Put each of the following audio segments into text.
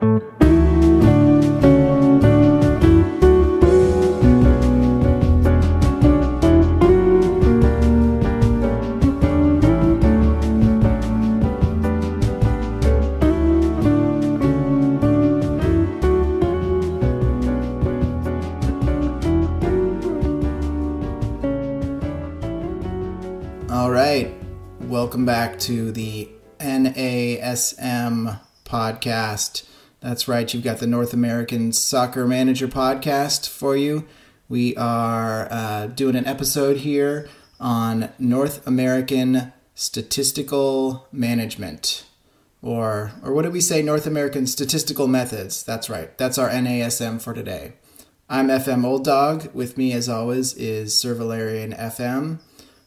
All right. Welcome back to the NASM podcast. That's right. You've got the North American Soccer Manager podcast for you. We are uh, doing an episode here on North American statistical management. Or, or what did we say? North American statistical methods. That's right. That's our NASM for today. I'm FM Old Dog. With me, as always, is Sir Valerian FM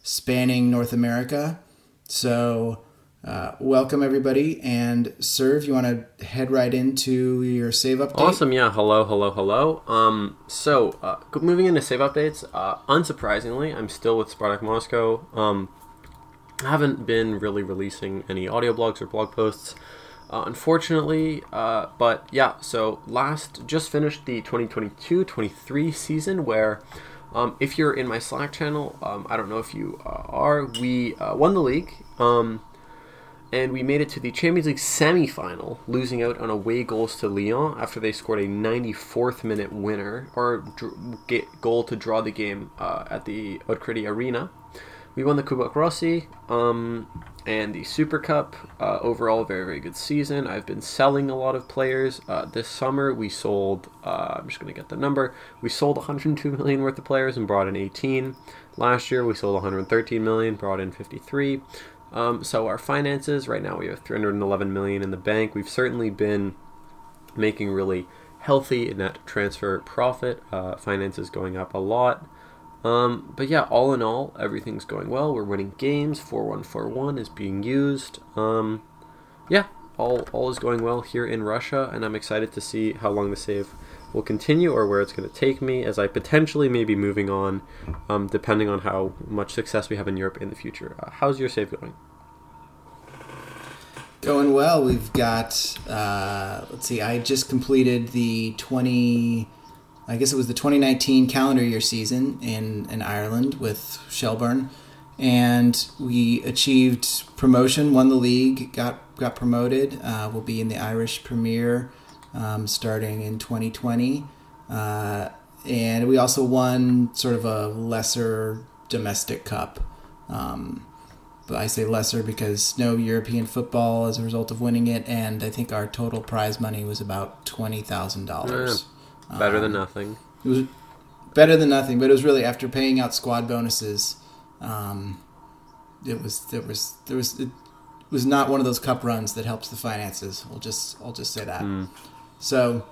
spanning North America. So, uh, welcome everybody. And Serve, you want to head right into your save update? Awesome, yeah. Hello, hello, hello. Um, so uh, moving into save updates. Uh, unsurprisingly, I'm still with Spartak Moscow. Um, I haven't been really releasing any audio blogs or blog posts. Uh, unfortunately, uh, but yeah, so last just finished the 2022 23 season where um, if you're in my Slack channel, um, I don't know if you are, we won the league. Um, and we made it to the Champions League semi-final, losing out on away goals to Lyon after they scored a 94th minute winner or goal to draw the game uh, at the Otkritie Arena. We won the Kubok Rossi um, and the Super Cup. Uh, overall, very very good season. I've been selling a lot of players. Uh, this summer, we sold. Uh, I'm just going to get the number. We sold 102 million worth of players and brought in 18. Last year, we sold 113 million, brought in 53. Um, so our finances right now we have 311 million in the bank. We've certainly been making really healthy net transfer profit. Uh, finances going up a lot. Um, but yeah, all in all, everything's going well. We're winning games. 4141 is being used. Um, yeah, all, all is going well here in Russia, and I'm excited to see how long the save will continue or where it's going to take me as I potentially may be moving on, um, depending on how much success we have in Europe in the future. Uh, how's your save going? Going well. We've got, uh, let's see, I just completed the 20. I guess it was the 2019 calendar year season in, in Ireland with Shelbourne. and we achieved promotion, won the league, got got promoted. Uh, we'll be in the Irish Premier um, starting in 2020, uh, and we also won sort of a lesser domestic cup. Um, I say lesser because no European football as a result of winning it, and I think our total prize money was about twenty thousand dollars. Better um, than nothing. It was better than nothing, but it was really after paying out squad bonuses. Um, it was there was there was it was not one of those cup runs that helps the finances. We'll just I'll just say that. Mm. So,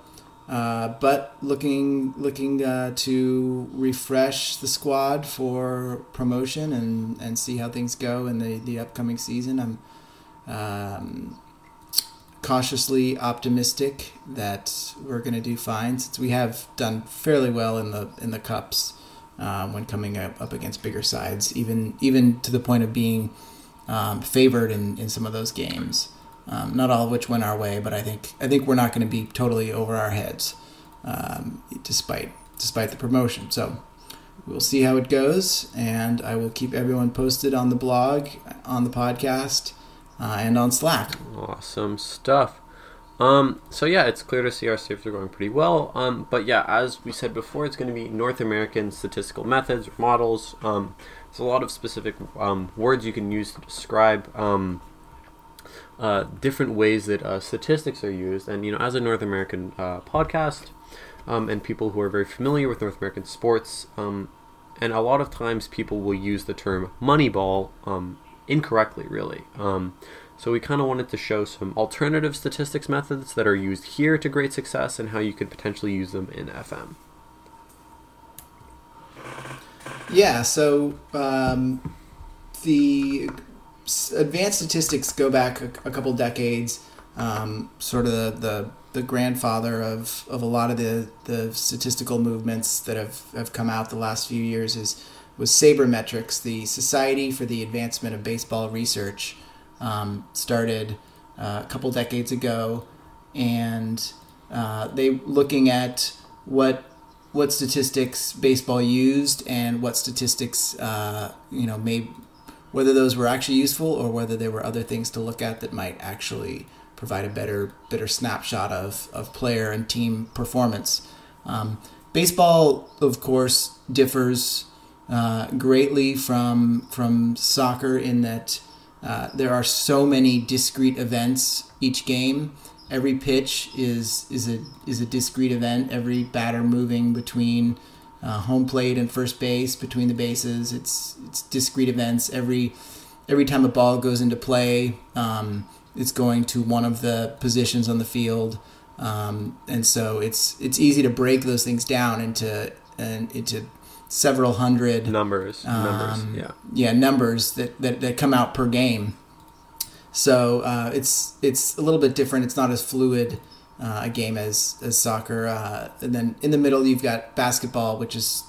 uh, but looking looking uh, to refresh the squad for promotion and and see how things go in the the upcoming season. I'm. Um, cautiously optimistic that we're going to do fine since we have done fairly well in the in the cups um, when coming up, up against bigger sides, even even to the point of being um, favored in, in some of those games. Um, not all of which went our way, but I think I think we're not going to be totally over our heads, um, despite despite the promotion. So we'll see how it goes, and I will keep everyone posted on the blog, on the podcast uh, and on Slack. Awesome stuff. Um, so yeah, it's clear to see our saves are going pretty well. Um, but yeah, as we said before, it's going to be North American statistical methods or models. Um, there's a lot of specific um, words you can use to describe um, uh, different ways that uh, statistics are used. And you know, as a North American uh, podcast, um, and people who are very familiar with North American sports, and a lot of times people will use the term Moneyball incorrectly, really. Um, so we kind of wanted to show some alternative statistics methods that are used here to great success and how you could potentially use them in FM. Yeah, so um, the advanced statistics go back a, a couple decades. Um, sort of the, the, the grandfather of, of a lot of the, the statistical movements that have, have come out the last few years is was Sabermetrics, the Society for the Advancement of Baseball Research, um, started uh, a couple decades ago, and uh, they looking at what what statistics baseball used and what statistics uh, you know may whether those were actually useful or whether there were other things to look at that might actually provide a better better snapshot of, of player and team performance. Um, baseball, of course, differs uh, greatly from from soccer in that uh, there are so many discrete events each game. Every pitch is is a is a discrete event. Every batter moving between uh, home plate and first base, between the bases, it's it's discrete events. Every every time a ball goes into play, um, it's going to one of the positions on the field, um, and so it's it's easy to break those things down into and into several hundred numbers, um, numbers, yeah, yeah, numbers that, that, that come out per game. So uh, it's it's a little bit different. It's not as fluid uh, a game as as soccer. Uh, and then in the middle, you've got basketball, which is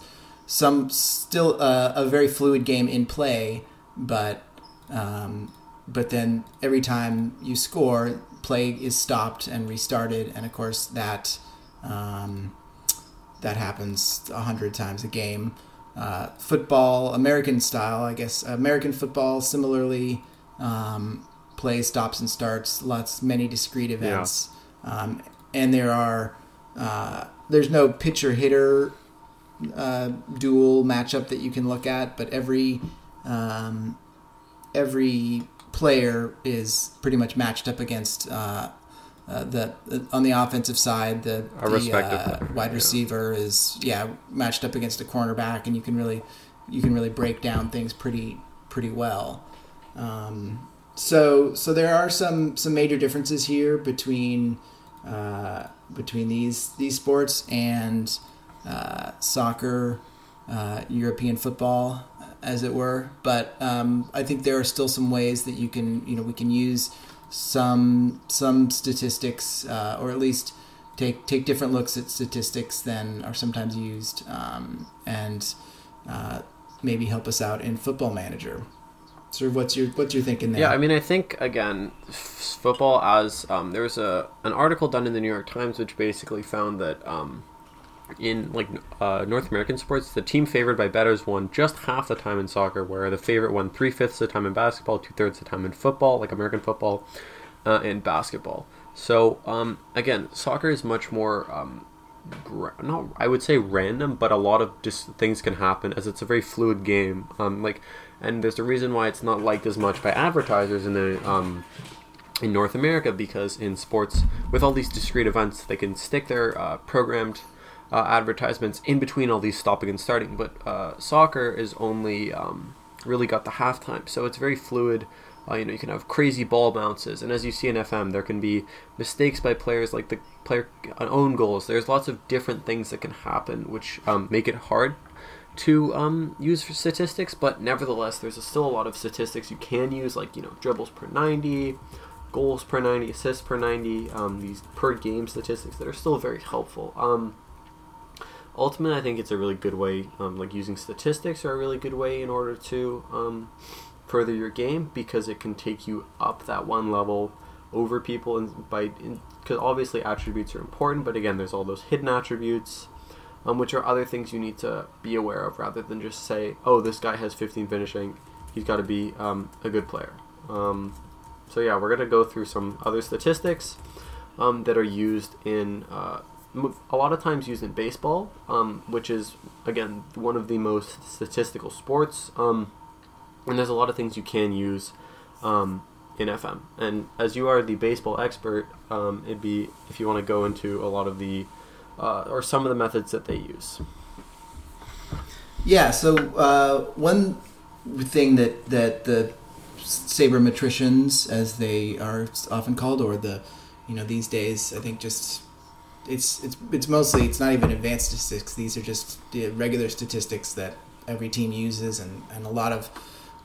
some still uh, a very fluid game in play, but um, but then every time you score, play is stopped and restarted, and of course that um, that happens a hundred times a game. Uh, football, American style, I guess. American football similarly um, plays stops and starts, lots many discrete events, yeah. Um, and there are uh, there's no pitcher hitter uh, dual matchup that you can look at, but every um, every player is pretty much matched up against uh, uh, the, on the offensive side. The, the uh, wide receiver yeah. is yeah matched up against a cornerback, and you can really you can really break down things pretty pretty well. Um, so so there are some some major differences here between uh, between these these sports and uh, soccer, uh, European football as it were. But um, I think there are still some ways that you can, you know, we can use some some statistics, uh, or at least take take different looks at statistics than are sometimes used, um, and uh, maybe help us out in Football Manager. So what's your what's your thinking there? Yeah, I mean, I think again, f- football as um, there was a an article done in the New York Times which basically found that um, in like uh, North American sports, the team favored by bettors won just half the time in soccer, where the favorite won three fifths of the time in basketball, two thirds of the time in football, like American football, uh, and basketball. So um, again, soccer is much more um, not I would say random, but a lot of just things can happen as it's a very fluid game. Um, like, and there's a reason why it's not liked as much by advertisers in the um, in North America because in sports with all these discrete events, they can stick their uh, programmed uh, advertisements in between all these stopping and starting. But uh, soccer is only um, really got the halftime, so it's very fluid. Uh, you know, you can have crazy ball bounces, and as you see in FM, there can be mistakes by players, like the player own goals. There's lots of different things that can happen, which um, make it hard to um, use for statistics. But nevertheless, there's still a lot of statistics you can use, like you know, dribbles per 90, goals per 90, assists per 90, um, these per game statistics that are still very helpful. Um, ultimately, I think it's a really good way, um, like using statistics are a really good way in order to um, further your game because it can take you up that one level over people and by because obviously attributes are important, but again, there's all those hidden attributes. Um, which are other things you need to be aware of rather than just say, oh, this guy has 15 finishing, he's got to be um, a good player. Um, so, yeah, we're going to go through some other statistics um, that are used in uh, a lot of times used in baseball, um, which is again one of the most statistical sports. Um, and there's a lot of things you can use in FM. And as you are the baseball expert, it'd be if you want to go into a lot of the uh, or some of the methods that they use. Yeah. So uh, one thing that that the sabermetricians, as they are often called, or the you know these days, I think just it's it's it's mostly it's not even advanced statistics. These are just the regular statistics that every team uses, and and a lot of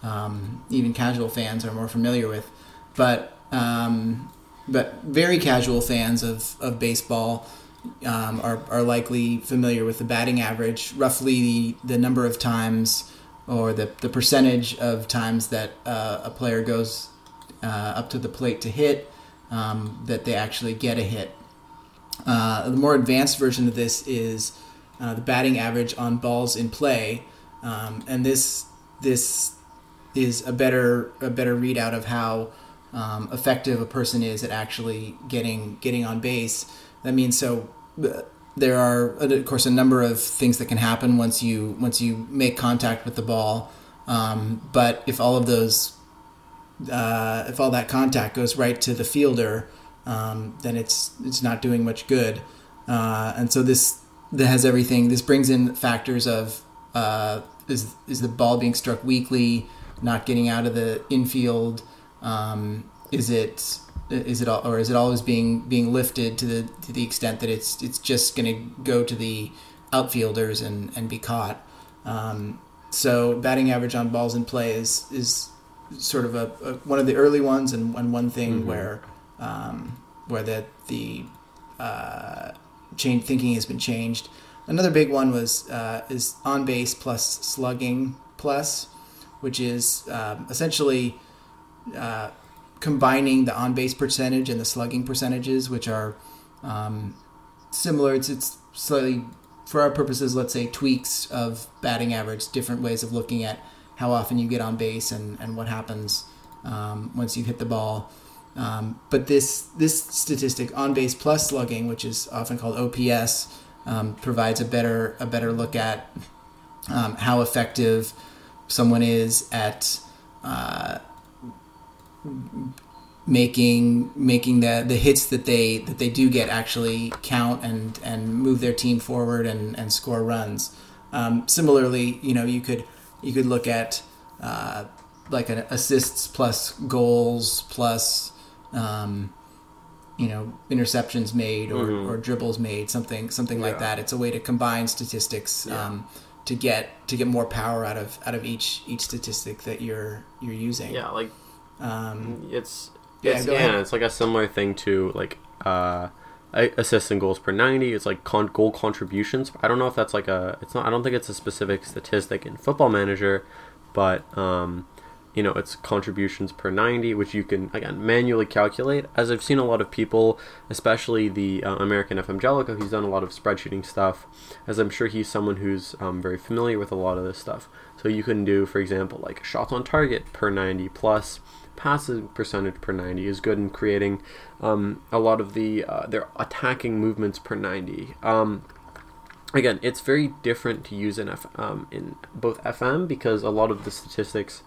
um, even casual fans are more familiar with. But um, but very casual fans of of baseball. Um, are, are likely familiar with the batting average, roughly the, the number of times or the, the percentage of times that uh, a player goes uh, up to the plate to hit um, that they actually get a hit. Uh, the more advanced version of this is uh, the batting average on balls in play, um, and this this is a better a better readout of how um, effective a person is at actually getting getting on base. That means so. There are, of course, a number of things that can happen once you once you make contact with the ball. Um, but if all of those, uh, if all that contact goes right to the fielder, um, then it's it's not doing much good. Uh, and so this that has everything. This brings in factors of uh, is is the ball being struck weakly, not getting out of the infield. Um, is it is it all, or is it always being being lifted to the to the extent that it's it's just going to go to the outfielders and and be caught? Um, so batting average on balls in play is is sort of a, a one of the early ones and, and one thing mm-hmm. where um, where the the uh, change thinking has been changed. Another big one was uh, is on base plus slugging plus, which is um, essentially uh, combining the on base percentage and the slugging percentages, which are um, similar. It's it's slightly for our purposes, let's say tweaks of batting average, different ways of looking at how often you get on base and, and what happens um, once you hit the ball. Um, but this this statistic on base plus slugging, which is often called OPS, um, provides a better a better look at um, how effective someone is at uh, making making the the hits that they that they do get actually count and and move their team forward and and score runs. Um, similarly, you know, you could you could look at uh, like an assists plus goals plus um, you know interceptions made or, mm-hmm. or dribbles made something something yeah. like that. It's a way to combine statistics. Yeah. Um, to get to get more power out of out of each each statistic that you're you're using. Yeah, like um, it's yeah, it's, yeah, it's like a similar thing to like uh, assists and goals per ninety. It's like con- goal contributions. I don't know if that's like a. It's not. I don't think it's a specific statistic in Football Manager, but um, you know, it's contributions per ninety, which you can again manually calculate. As I've seen a lot of people, especially the uh, American Evangelico, he's done a lot of spreadsheeting stuff. As I'm sure he's someone who's um, very familiar with a lot of this stuff. So you can do, for example, like shots on target per ninety plus passing percentage per 90 is good in creating um, a lot of the uh, their attacking movements per 90. Um, again, it's very different to use in F, um, in both FM because a lot of the statistics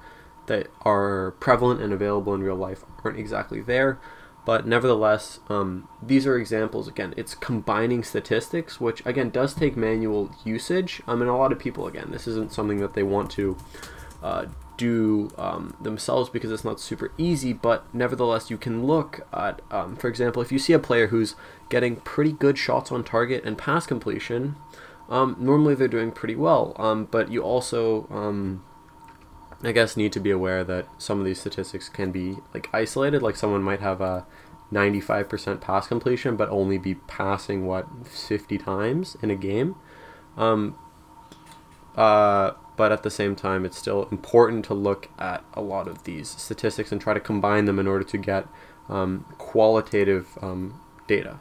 that are prevalent and available in real life aren't exactly there. But nevertheless, um, these are examples. Again, it's combining statistics, which again does take manual usage. I mean, a lot of people, again, this isn't something that they want to uh, do um, themselves because it's not super easy, but nevertheless, you can look at, um, for example, if you see a player who's getting pretty good shots on target and pass completion, um, normally they're doing pretty well, um, but you also, um, I guess, need to be aware that some of these statistics can be like isolated, like someone might have a 95% pass completion, but only be passing, what, 50 times in a game. Um, uh, but at the same time, it's still important to look at a lot of these statistics and try to combine them in order to get um, qualitative um, data.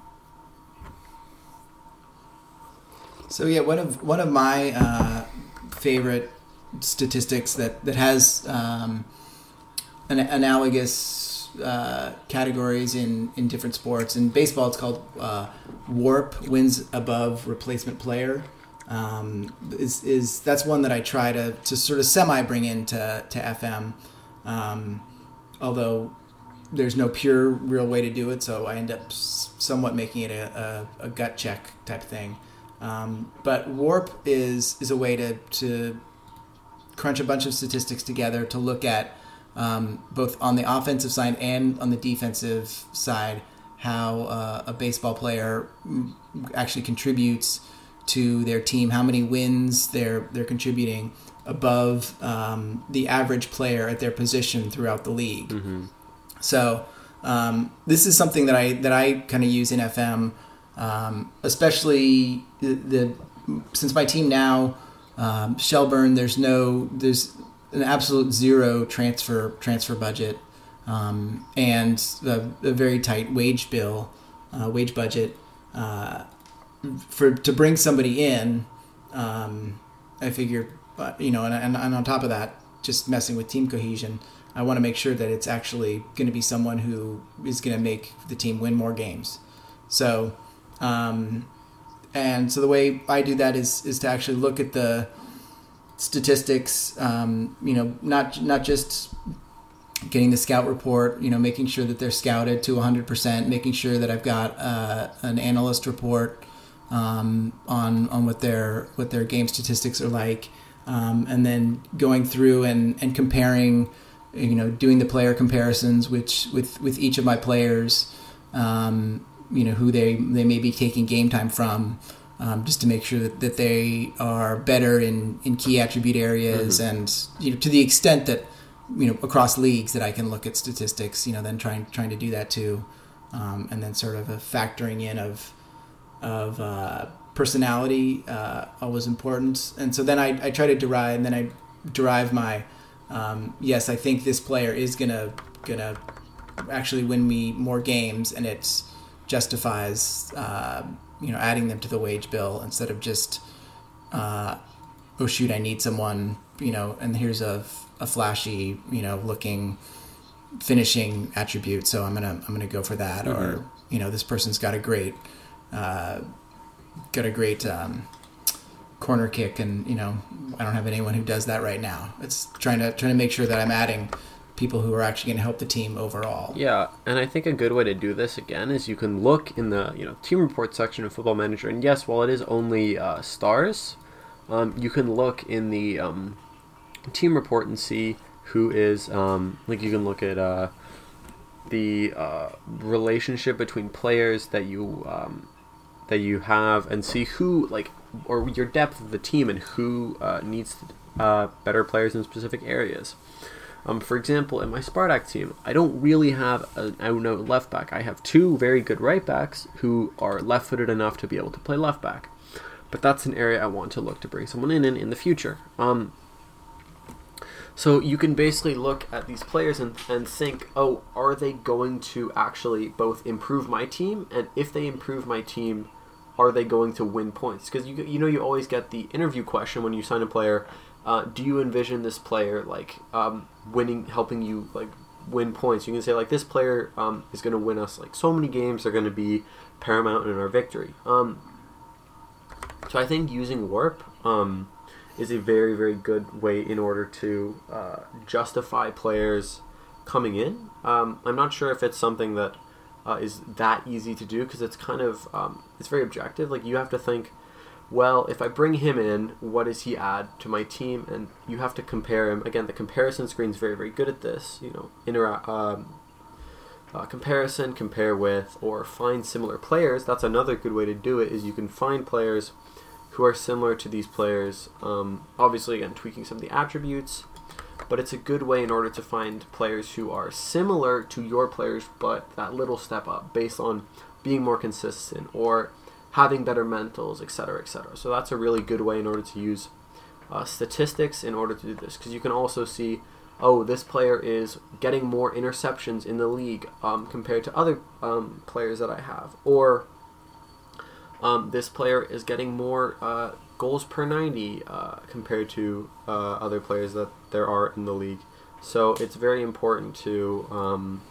So yeah, one of one of my uh, favorite statistics that that has um, an analogous uh, categories in in different sports. In baseball, it's called uh, WARP wins above replacement player um, is, is that's one that I try to, to sort of semi bring into to FM, um, although there's no pure real way to do it, so I end up somewhat making it a, a, a gut check type thing. Um, but Warp is is a way to to crunch a bunch of statistics together to look at um, both on the offensive side and on the defensive side how uh, a baseball player actually contributes to their team, how many wins they're they're contributing above um, the average player at their position throughout the league. Mm-hmm. So um, this is something that I that I kind of use in FM, um, especially the, the, since my team now um, Shelbourne. There's no there's an absolute zero transfer transfer budget. um, and a, a, very tight wage bill, uh, wage budget. Uh, for to bring somebody in, um, I figure, you know, and, and, and on top of that, just messing with team cohesion. I want to make sure that it's actually going to be someone who is going to make the team win more games. So, um, and so the way I do that is is to actually look at the statistics. Um, you know, not not just getting the scout report. You know, making sure that they're scouted to 100%. Making sure that I've got uh, an analyst report um, on on what their what their game statistics are like, um, and then going through and and comparing you know, doing the player comparisons which with with each of my players, um, you know, who they they may be taking game time from, um, just to make sure that, that they are better in in key attribute areas, mm-hmm. and you know, to the extent that you know across leagues that I can look at statistics, you know, then trying trying to do that too, um, and then sort of a factoring in of of uh, personality uh, always important, and so then I, I try to derive, and then I derive my um, yes, I think this player is gonna gonna actually win me more games, and it justifies uh, you know adding them to the wage bill instead of just uh, oh shoot, I need someone you know, and here's a a flashy you know looking finishing attribute, so I'm gonna I'm gonna go for that, mm-hmm. or you know this person's got a great uh, got a great um, corner kick, and you know I don't have anyone who does that right now. It's trying to trying to make sure that I'm adding people who are actually going to help the team overall. Yeah, and I think a good way to do this again is you can look in the you know team report section of Football Manager, and yes, while it is only uh, stars, um, you can look in the um, team report and see who is um, like you can look at uh, the uh, relationship between players that you um, that you have and see who like or your depth of the team and who uh, needs uh, better players in specific areas. Um, for example, in my Spartak team, I don't really have an out left back. I have two very good right backs who are left footed enough to be able to play left back. But that's an area I want to look to bring someone in in, in the future. Um, so you can basically look at these players and, and think, oh, are they going to actually both improve my team? And if they improve my team, are they going to win points? Because you you know you always get the interview question when you sign a player. Uh, do you envision this player like um, winning, helping you like win points? You can say like this player um, is going to win us like so many games. They're going to be paramount in our victory. Um, so I think using warp um, is a very very good way in order to uh, justify players coming in. Um, I'm not sure if it's something that uh, is that easy to do because it's kind of um, it's very objective. Like you have to think, well, if I bring him in, what does he add to my team? And you have to compare him. Again, the comparison screen is very very good at this. You know, interact. Um, uh, comparison, compare with, or find similar players. That's another good way to do it. Is you can find players who are similar to these players. Um, obviously, again, tweaking some of the attributes, but it's a good way in order to find players who are similar to your players, but that little step up based on being more consistent or having better mentals, etc., etc. So that's a really good way in order to use uh, statistics in order to do this because you can also see, oh, this player is getting more interceptions in the league um, compared to other um, players that I have, or um, this player is getting more uh, goals per 90 uh, compared to uh, other players that there are in the league. So it's very important to, um,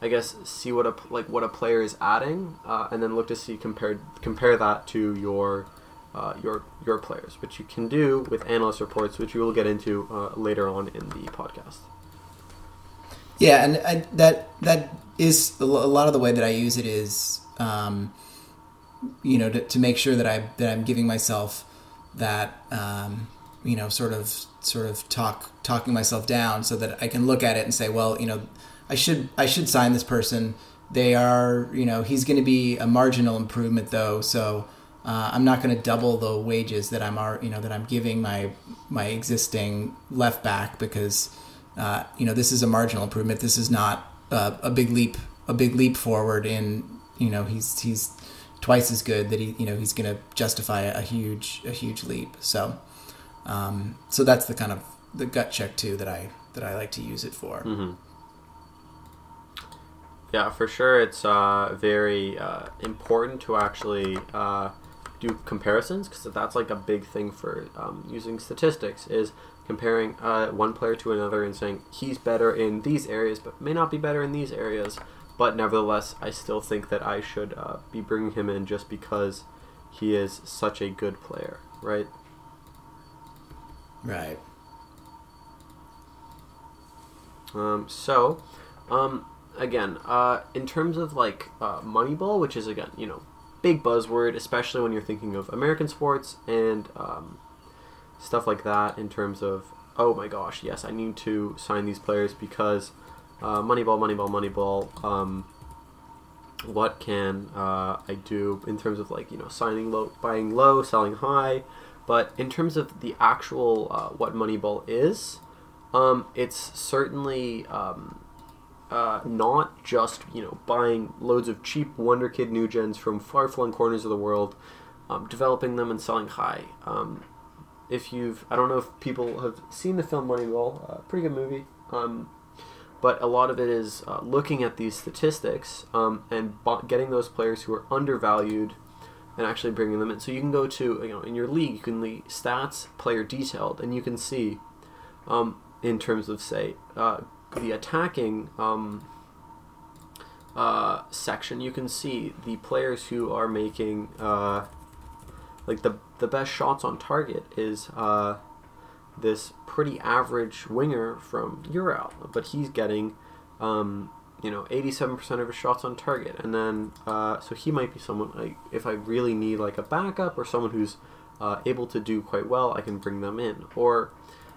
I guess, see what a like what a player is adding, uh, and then look to see compare compare that to your uh, your your players, which you can do with analyst reports, which we will get into uh, later on in the podcast. Yeah, and I, that that is a lot of the way that I use it is. Um, you know, to, to make sure that I that I'm giving myself that um, you know sort of sort of talk talking myself down so that I can look at it and say, well, you know, I should I should sign this person. They are, you know, he's going to be a marginal improvement though, so uh, I'm not going to double the wages that I'm, are, you know, that I'm giving my my existing left back because, uh, you know, this is a marginal improvement. This is not uh, a big leap, a big leap forward in, you know, he's he's twice as good that he you know he's going to justify a, huge a huge leap. So um, so that's the kind of the gut check too that I that I like to use it for. Mm-hmm. Yeah, for sure. It's uh, very uh, important to actually uh, do comparisons because that's like a big thing for um, using statistics is comparing uh, one player to another and saying he's better in these areas but may not be better in these areas. But nevertheless, I still think that I should uh, be bringing him in just because he is such a good player, right? Right. Um, so, um, again, uh, in terms of like uh, Moneyball, which is again, you know, big buzzword, especially when you're thinking of American sports and um, stuff like that. In terms of, oh my gosh, yes, I need to sign these players because uh, Moneyball, Moneyball, Moneyball. Um, what can uh, I do in terms of like you know signing low, buying low, selling high? But in terms of the actual uh, what Moneyball is, um, it's certainly um, uh, not just you know buying loads of cheap Wonder Kid new gens from far flung corners of the world, um, developing them and selling high. Um, if you've, I don't know if people have seen the film Moneyball, uh, pretty good movie. Um, but a lot of it is uh, looking at these statistics um, and getting those players who are undervalued and actually bringing them in. So you can go to you know in your league, you can leave stats, player detailed, and you can see um, in terms of say uh, the attacking um, uh, section, you can see the players who are making uh, like the the best shots on target is uh, this pretty average winger from Ural, but he's getting um, you know 87% of his shots on target, and then uh, so he might be someone like if I really need like a backup or someone who's uh, able to do quite well, I can bring them in. Or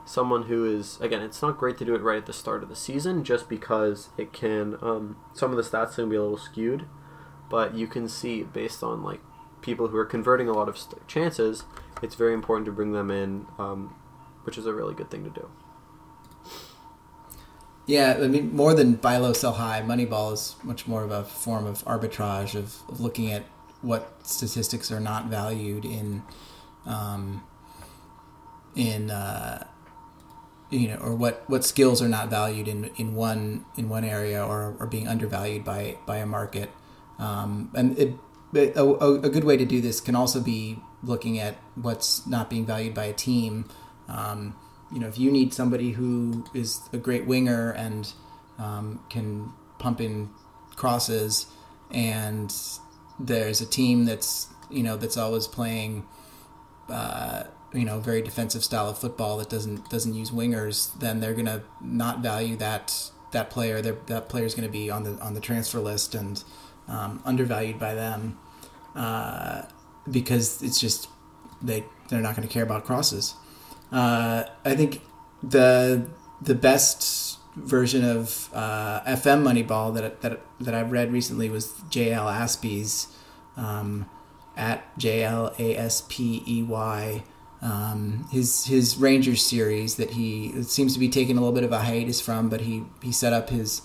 someone who is again it's not great to do it right at the start of the season just because it can um, some of the stats can be a little skewed but you can see based on like people who are converting a lot of st- chances it's very important to bring them in um, which is a really good thing to do. Yeah i mean more than buy low sell high moneyball is much more of a form of arbitrage of, of looking at what statistics are not valued in um, in uh, you know, or what, what skills are not valued in, in one in one area or are being undervalued by by a market. Um, and it, a, a, good way to do this can also be looking at what's not being valued by a team. Um, you know, if you need somebody who is a great winger and um, can pump in crosses, and there's a team that's you know that's always playing. Uh, you know very defensive style of football that doesn't doesn't use wingers, then they're gonna not value that that player. They're, that player is going to be on the on the transfer list and um, undervalued by them uh, because it's just they they're not going to care about crosses. Uh, I think the the best version of uh, FM Moneyball that that that I've read recently was JL Aspey's um, at J L A S P E Y um, his his Rangers series that he seems to be taking a little bit of a hiatus from, but he he set up his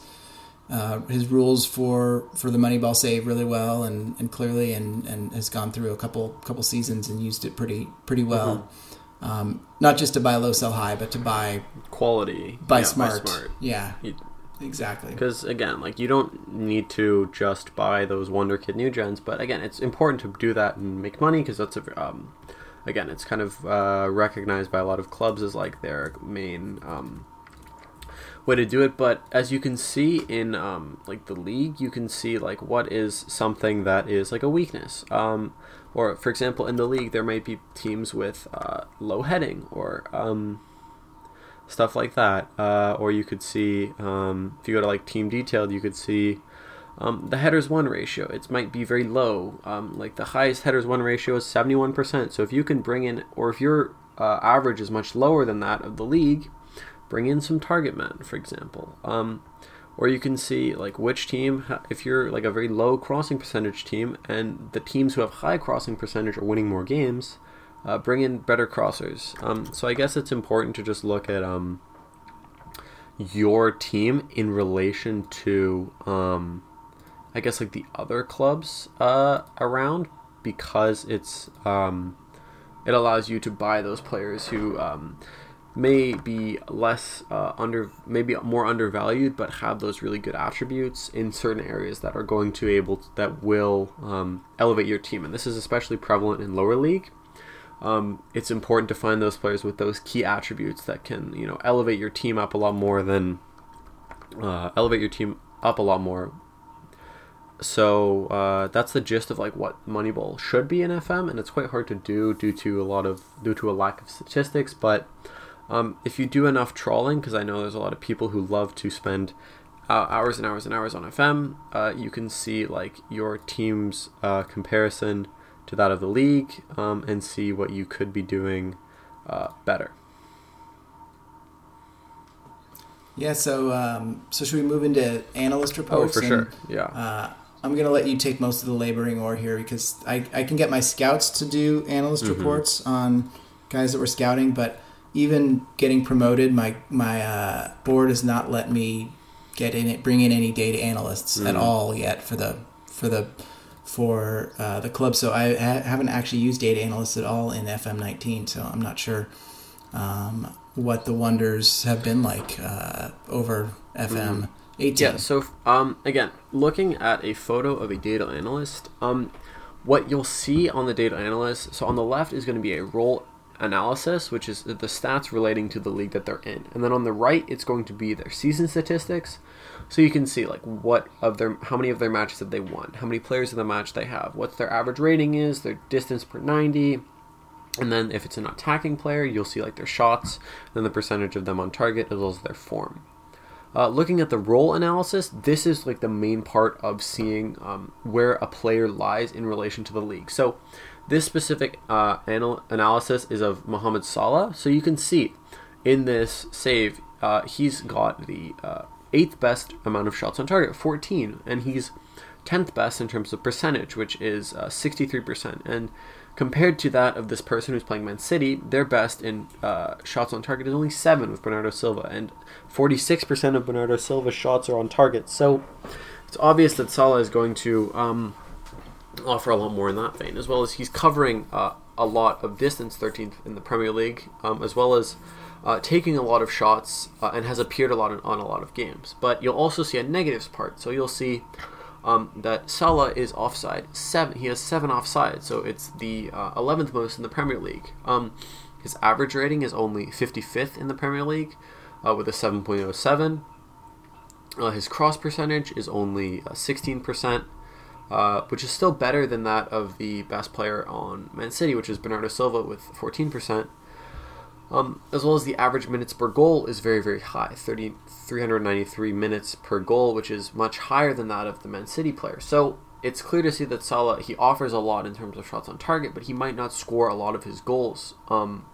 uh, his rules for for the Moneyball save really well and, and clearly and, and has gone through a couple couple seasons and used it pretty pretty well. Mm-hmm. Um, not just to buy low, sell high, but to buy quality, buy, yeah, smart. buy smart. Yeah, exactly. Because again, like you don't need to just buy those Wonder Kid new gens, but again, it's important to do that and make money because that's a um, again, it's kind of uh, recognized by a lot of clubs as like their main um, way to do it. But as you can see in um, like the league, you can see like what is something that is like a weakness. Um, or for example, in the league, there might be teams with uh, low heading or um, stuff like that. Uh, or you could see um, if you go to like team detailed, you could see um, the headers won ratio, it might be very low. Um, like the highest headers won ratio is 71%. So if you can bring in, or if your uh, average is much lower than that of the league, bring in some target men, for example. Um, or you can see like which team, if you're like a very low crossing percentage team, and the teams who have high crossing percentage are winning more games, uh, bring in better crossers. Um, so I guess it's important to just look at um, your team in relation to um, I guess like the other clubs uh, around because it's um, it allows you to buy those players who um, may be less uh, under, maybe more undervalued, but have those really good attributes in certain areas that are going to able to, that will um, elevate your team. And this is especially prevalent in lower league. Um, it's important to find those players with those key attributes that can, you know, elevate your team up a lot more than uh, elevate your team up a lot more so uh, that's the gist of like what Moneyball should be in FM, and it's quite hard to do due to a lot of due to a lack of statistics. But um, if you do enough trawling, because I know there's a lot of people who love to spend uh, hours and hours and hours on FM, uh, you can see like your team's uh, comparison to that of the league, um, and see what you could be doing uh, better. Yeah, so um, so should we move into analyst reports? Oh, for and, sure. Yeah. Uh, I'm gonna let you take most of the laboring oar here because I, I can get my scouts to do analyst mm-hmm. reports on guys that were scouting, but even getting promoted, my my uh, board has not let me get in it, bring in any data analysts mm. at all yet for the for the for uh, the club. So I ha- haven't actually used data analysts at all in FM19. So I'm not sure um, what the wonders have been like uh, over FM. Mm-hmm. 18. Yeah, so um, again, looking at a photo of a data analyst, um, what you'll see on the data analyst, so on the left is going to be a role analysis, which is the stats relating to the league that they're in. And then on the right, it's going to be their season statistics. So you can see like what of their how many of their matches have they won, how many players in the match they have, what their average rating is, their distance per 90, and then if it's an attacking player, you'll see like their shots, then the percentage of them on target as well as their form. Uh, looking at the role analysis, this is like the main part of seeing um, where a player lies in relation to the league. So, this specific uh, anal- analysis is of Mohamed Salah. So you can see in this save, uh, he's got the uh, eighth best amount of shots on target, 14, and he's 10th best in terms of percentage, which is 63%. Uh, and Compared to that of this person who's playing Man City, their best in uh, shots on target is only 7 with Bernardo Silva, and 46% of Bernardo Silva's shots are on target. So it's obvious that Salah is going to um, offer a lot more in that vein, as well as he's covering uh, a lot of distance, 13th in the Premier League, um, as well as uh, taking a lot of shots uh, and has appeared a lot in, on a lot of games. But you'll also see a negatives part. So you'll see um, that Salah is offside. Seven. He has seven offside, so it's the uh, 11th most in the Premier League. Um, his average rating is only 55th in the Premier League, uh, with a 7.07. Uh, his cross percentage is only 16%, uh, uh, which is still better than that of the best player on Man City, which is Bernardo Silva with 14%. Um, as well as the average minutes per goal is very, very high 30, 393 minutes per goal, which is much higher than that of the Man City player. So it's clear to see that Salah he offers a lot in terms of shots on target, but he might not score a lot of his goals. Um,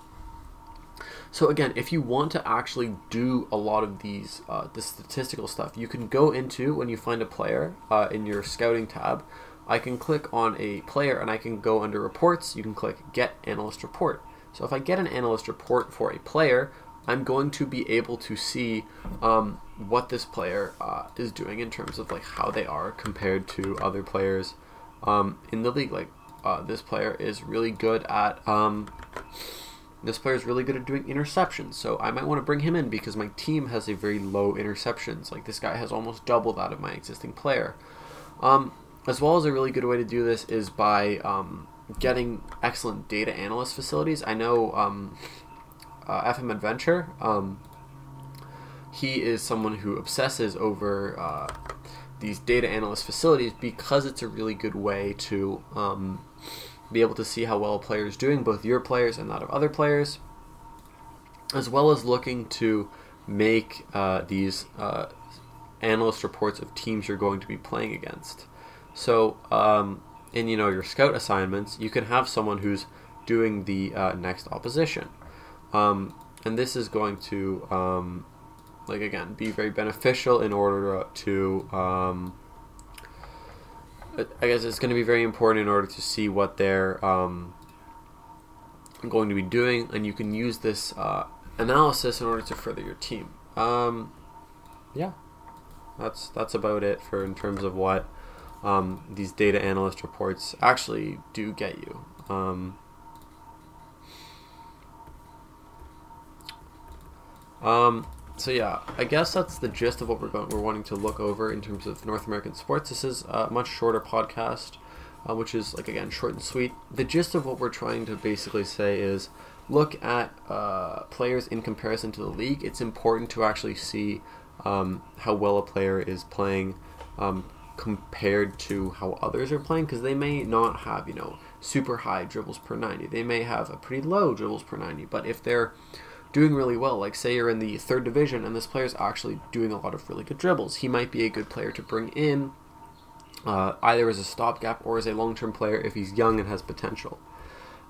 so again, if you want to actually do a lot of these uh, the statistical stuff, you can go into when you find a player uh, in your scouting tab. I can click on a player and I can go under reports. You can click Get Analyst Report so if I get an analyst report for a player, I'm going to be able to see um, what this player uh, is doing in terms of like how they are compared to other players um, in the league. Like uh, this player is really good at um, this player is really good at doing interceptions. So I might want to bring him in because my team has a very low interceptions. Like this guy has almost double that of my existing player. Um, as well as a really good way to do this is by um, getting excellent data analyst facilities. I know um, uh, FM Adventure. Um, he is someone who obsesses over uh, these data analyst facilities because it's a really good way to um, be able to see how well a player is doing, both your players and that of other players, as well as looking to make uh, these uh, analyst reports of teams you're going to be playing against. So um, in you know your scout assignments, you can have someone who's doing the uh, next opposition, um, and this is going to um, like again be very beneficial in order to. Um, I guess it's going to be very important in order to see what they're um, going to be doing, and you can use this uh, analysis in order to further your team. Um, yeah, that's that's about it for in terms of what um, these data analyst reports actually do get you. Um, Um, so yeah, I guess that's the gist of what we're going, we're wanting to look over in terms of North American sports. This is a much shorter podcast, uh, which is like again short and sweet. The gist of what we're trying to basically say is look at uh, players in comparison to the league. It's important to actually see um, how well a player is playing um, compared to how others are playing because they may not have you know super high dribbles per 90 they may have a pretty low dribbles per 90 but if they're doing really well like say you're in the third division and this player's actually doing a lot of really good dribbles he might be a good player to bring in uh, either as a stopgap or as a long-term player if he's young and has potential.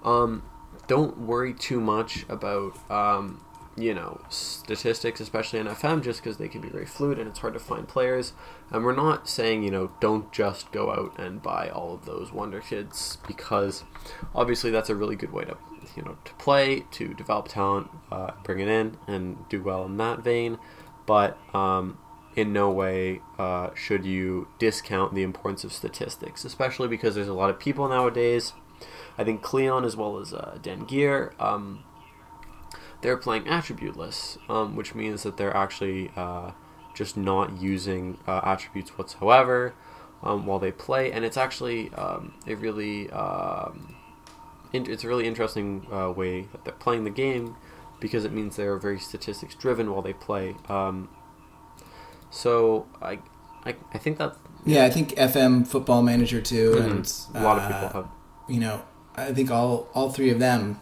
Um, don't worry too much about um, you know statistics, especially in FM, just because they can be very fluid and it's hard to find players. And we're not saying you know don't just go out and buy all of those wonder kids because obviously that's a really good way to you know to play, to develop talent, uh, bring it in, and do well in that vein. But um, in no way uh, should you discount the importance of statistics, especially because there's a lot of people nowadays. I think Cleon as well as uh, Dan Gear. Um, they're playing attributeless, um, which means that they're actually uh, just not using uh, attributes whatsoever um, while they play, and it's actually um, a really um, in- it's a really interesting uh, way that they're playing the game because it means they're very statistics driven while they play. Um, so I, I, I think that yeah, I think FM Football Manager too, Mhm. and a lot of people uh, have you know, I think all all three of them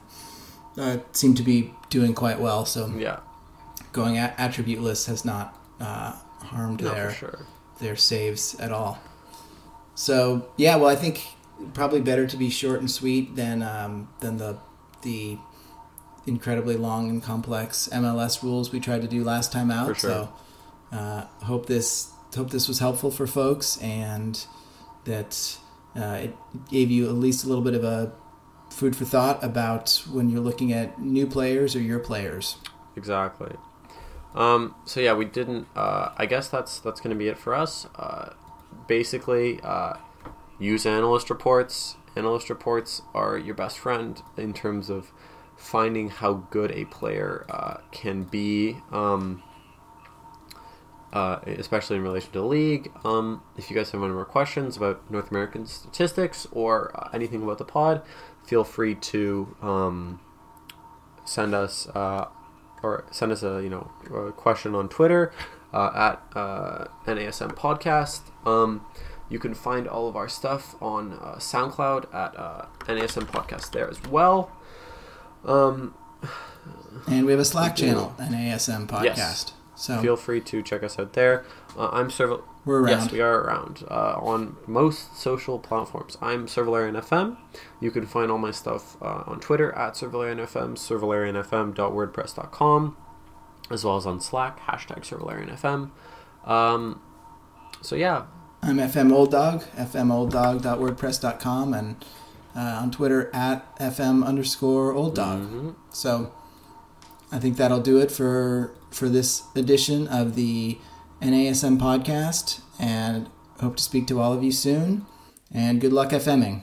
uh, seem to be doing quite well. So yeah, going at attributeless has not uh, harmed no, their sure. their saves at all. So yeah, well, I think probably better to be short and sweet than um, than the the incredibly long and complex MLS rules we tried to do last time out. Sure. So uh, hope this hope this was helpful for folks and that uh, it gave you at least a little bit of a food for thought about when you're looking at new players or your players. Exactly. Um, so yeah, we didn't. Uh, I guess that's that's going to be it for us. Uh, basically, uh, use analyst reports. Analyst reports are your best friend in terms of finding how good a player uh, can be. Um, uh, especially in relation to the league. Um, if you guys have any more questions about North American statistics or uh, anything about the pod, feel free to um, send us uh, or send us a you know a question on Twitter uh, at uh, NASM Podcast. Um, you can find all of our stuff on uh, SoundCloud at uh, NASM Podcast there as well. Um, And we have a Slack channel, NASM podcast. Yes. So feel free to check us out there. Uh, I'm Serval. we're around. Yes, we are around uh, on most social platforms. I'm Servalarian FM. You can find all my stuff uh, on Twitter at Servalarian FM, servalarianfm.wordpress.com, as well as on Slack, hashtag Servalarian FM. Um, so yeah, I'm FM Old Dog, fmolddog.wordpress.com, and uh, on Twitter at fm underscore old dog. mhm. So I think that'll do it for for this edition of the NASM podcast, and hope to speak to all of you soon. And good luck FMing.